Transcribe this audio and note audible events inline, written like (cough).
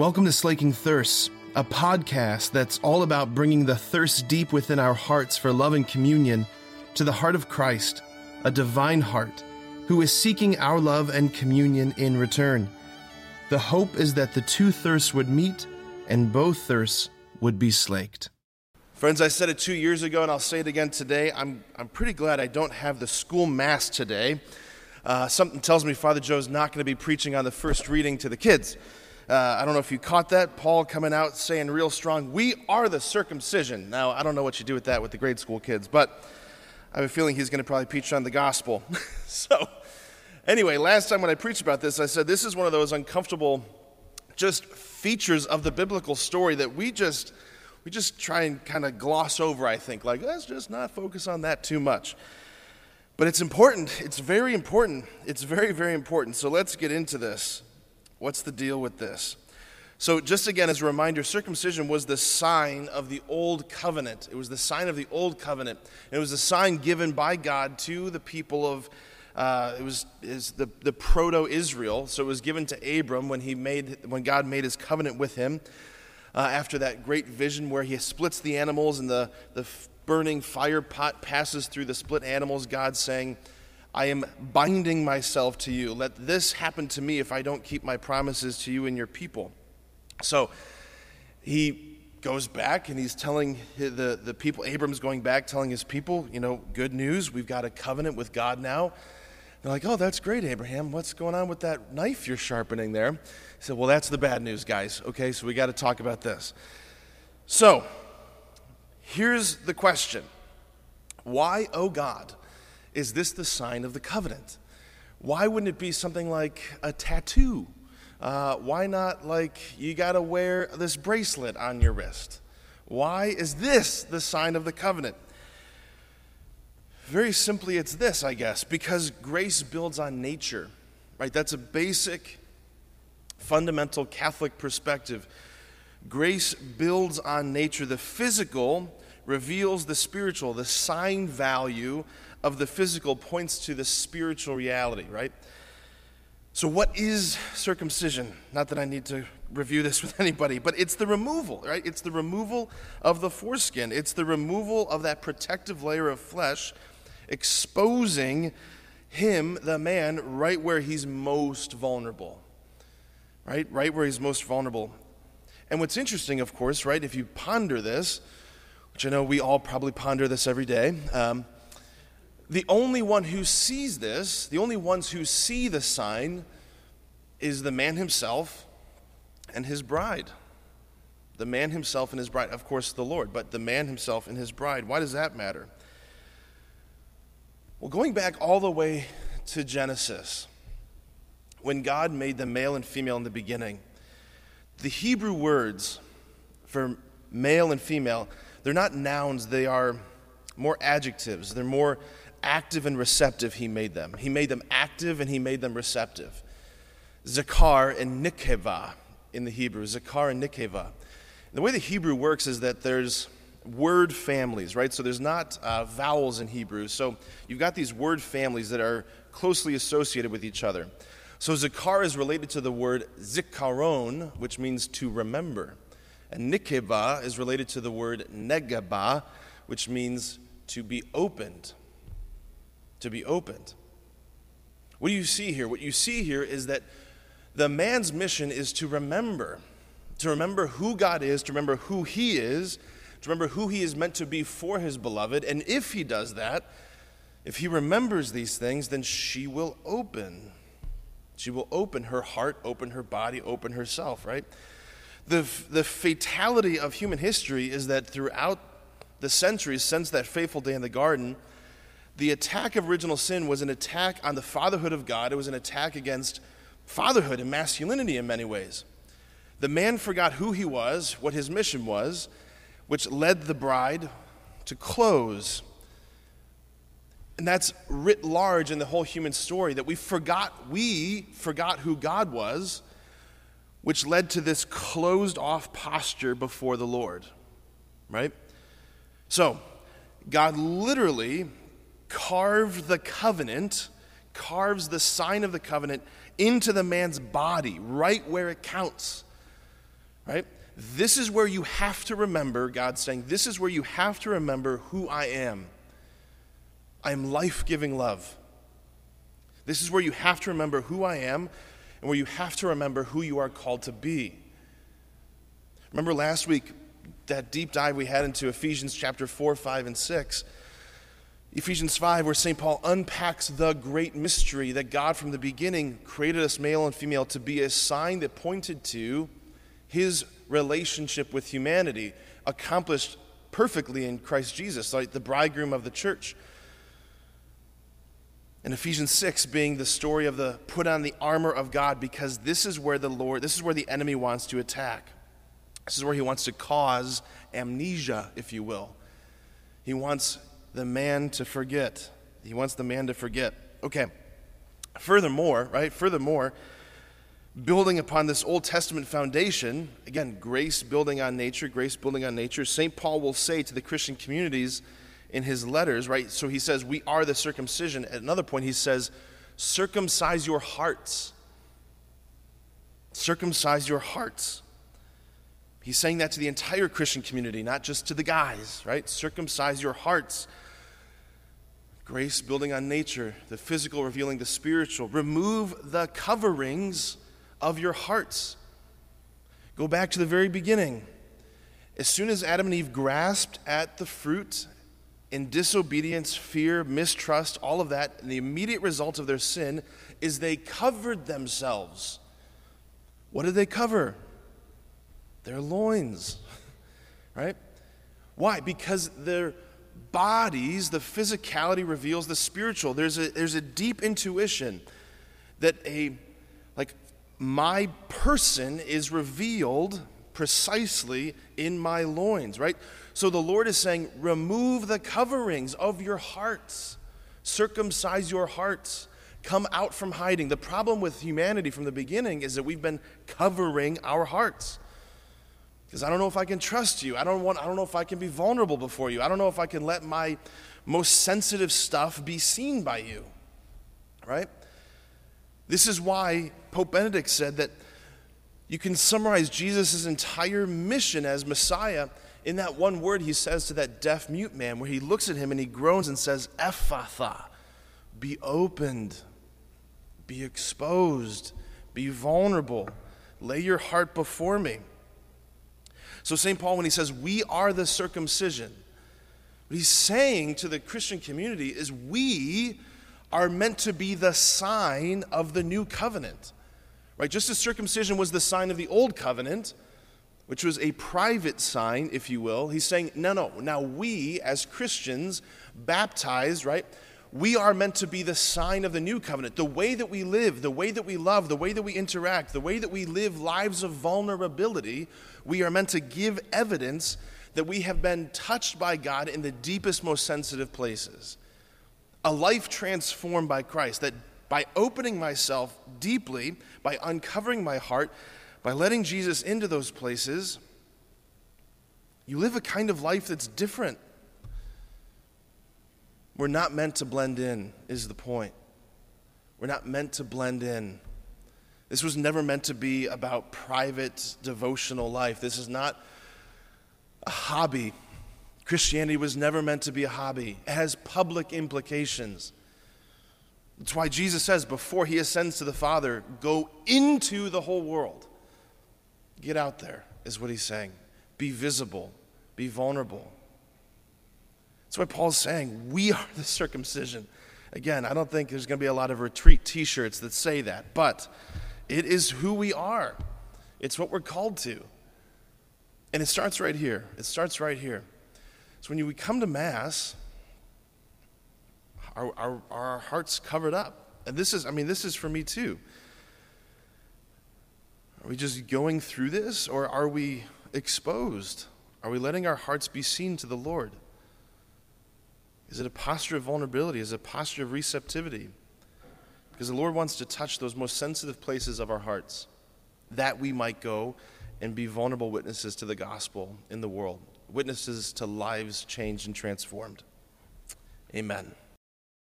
Welcome to Slaking Thirsts, a podcast that's all about bringing the thirst deep within our hearts for love and communion to the heart of Christ, a divine heart, who is seeking our love and communion in return. The hope is that the two thirsts would meet and both thirsts would be slaked. Friends, I said it two years ago and I'll say it again today. I'm, I'm pretty glad I don't have the school mass today. Uh, something tells me Father Joe's not going to be preaching on the first reading to the kids. Uh, I don't know if you caught that. Paul coming out saying real strong, We are the circumcision. Now, I don't know what you do with that with the grade school kids, but I have a feeling he's going to probably preach on the gospel. (laughs) so, anyway, last time when I preached about this, I said this is one of those uncomfortable just features of the biblical story that we just we just try and kind of gloss over i think like let's just not focus on that too much but it's important it's very important it's very very important so let's get into this What's the deal with this? So, just again as a reminder, circumcision was the sign of the old covenant. It was the sign of the old covenant. It was a sign given by God to the people of, uh, it was is the, the proto Israel. So, it was given to Abram when, he made, when God made his covenant with him uh, after that great vision where he splits the animals and the, the burning fire pot passes through the split animals. God saying, I am binding myself to you. Let this happen to me if I don't keep my promises to you and your people. So he goes back and he's telling the, the people, Abram's going back telling his people, you know, good news, we've got a covenant with God now. They're like, oh, that's great, Abraham. What's going on with that knife you're sharpening there? He said, well, that's the bad news, guys. Okay, so we got to talk about this. So, here's the question Why, oh God, is this the sign of the covenant? Why wouldn't it be something like a tattoo? Uh, why not like you got to wear this bracelet on your wrist? Why is this the sign of the covenant? Very simply, it's this, I guess, because grace builds on nature, right? That's a basic, fundamental Catholic perspective. Grace builds on nature. The physical reveals the spiritual. The sign value of the physical points to the spiritual reality, right? So, what is circumcision? Not that I need to review this (laughs) with anybody, but it's the removal, right? It's the removal of the foreskin. It's the removal of that protective layer of flesh, exposing him, the man, right where he's most vulnerable, right? Right where he's most vulnerable. And what's interesting, of course, right, if you ponder this, which I know we all probably ponder this every day. Um, the only one who sees this, the only ones who see the sign, is the man himself and his bride. The man himself and his bride. Of course, the Lord, but the man himself and his bride. Why does that matter? Well, going back all the way to Genesis, when God made the male and female in the beginning, the Hebrew words for male and female, they're not nouns, they are more adjectives. They're more active and receptive, he made them. He made them active and he made them receptive. Zakar and Nikeva in the Hebrew, Zakar and Nikeva. The way the Hebrew works is that there's word families, right? So there's not uh, vowels in Hebrew. So you've got these word families that are closely associated with each other. So Zakar is related to the word zikaron, which means to remember. And Nikeba is related to the word negaba, which means to be opened to be opened. What do you see here? What you see here is that the man's mission is to remember, to remember who God is, to remember who he is, to remember who he is meant to be for his beloved. And if he does that, if he remembers these things, then she will open. She will open her heart, open her body, open herself, right? The, the fatality of human history is that throughout the centuries since that fateful day in the garden, the attack of original sin was an attack on the fatherhood of God. It was an attack against fatherhood and masculinity in many ways. The man forgot who he was, what his mission was, which led the bride to close. And that's writ large in the whole human story that we forgot we forgot who God was, which led to this closed off posture before the Lord. Right? So, God literally carved the covenant, carves the sign of the covenant into the man's body, right where it counts. right? This is where you have to remember, God's saying, this is where you have to remember who I am. I am life giving love. This is where you have to remember who I am and where you have to remember who you are called to be. Remember last week, that deep dive we had into Ephesians chapter 4, 5, and 6. Ephesians 5, where St. Paul unpacks the great mystery that God from the beginning created us male and female to be a sign that pointed to his relationship with humanity, accomplished perfectly in Christ Jesus, like the bridegroom of the church. And Ephesians 6 being the story of the put on the armor of God, because this is where the Lord, this is where the enemy wants to attack. This is where he wants to cause amnesia, if you will. He wants the man to forget. He wants the man to forget. Okay. Furthermore, right? Furthermore, building upon this Old Testament foundation, again, grace building on nature, grace building on nature, St. Paul will say to the Christian communities in his letters, right? So he says, We are the circumcision. At another point, he says, Circumcise your hearts. Circumcise your hearts. He's saying that to the entire Christian community, not just to the guys, right? Circumcise your hearts. Grace building on nature, the physical revealing the spiritual. Remove the coverings of your hearts. Go back to the very beginning. As soon as Adam and Eve grasped at the fruit in disobedience, fear, mistrust, all of that, and the immediate result of their sin is they covered themselves. What did they cover? their loins. (laughs) Right? Why? Because their bodies, the physicality reveals the spiritual. There's a, there's a deep intuition that a, like, my person is revealed precisely in my loins, right? So the Lord is saying, remove the coverings of your hearts, circumcise your hearts, come out from hiding. The problem with humanity from the beginning is that we've been covering our hearts. Because I don't know if I can trust you. I don't, want, I don't know if I can be vulnerable before you. I don't know if I can let my most sensitive stuff be seen by you. Right? This is why Pope Benedict said that you can summarize Jesus' entire mission as Messiah in that one word he says to that deaf mute man, where he looks at him and he groans and says, Ephphatha, be opened, be exposed, be vulnerable, lay your heart before me. So, St. Paul, when he says, We are the circumcision, what he's saying to the Christian community is, We are meant to be the sign of the new covenant. Right? Just as circumcision was the sign of the old covenant, which was a private sign, if you will, he's saying, No, no. Now, we as Christians, baptized, right? We are meant to be the sign of the new covenant. The way that we live, the way that we love, the way that we interact, the way that we live lives of vulnerability, we are meant to give evidence that we have been touched by God in the deepest, most sensitive places. A life transformed by Christ, that by opening myself deeply, by uncovering my heart, by letting Jesus into those places, you live a kind of life that's different we're not meant to blend in, is the point. We're not meant to blend in. This was never meant to be about private devotional life. This is not a hobby. Christianity was never meant to be a hobby, it has public implications. That's why Jesus says, before he ascends to the Father, go into the whole world. Get out there, is what he's saying. Be visible, be vulnerable. That's why Paul's saying we are the circumcision. Again, I don't think there's going to be a lot of retreat t shirts that say that, but it is who we are. It's what we're called to. And it starts right here. It starts right here. So when we come to Mass, are our hearts covered up? And this is, I mean, this is for me too. Are we just going through this or are we exposed? Are we letting our hearts be seen to the Lord? Is it a posture of vulnerability? Is it a posture of receptivity? Because the Lord wants to touch those most sensitive places of our hearts that we might go and be vulnerable witnesses to the gospel in the world, witnesses to lives changed and transformed. Amen.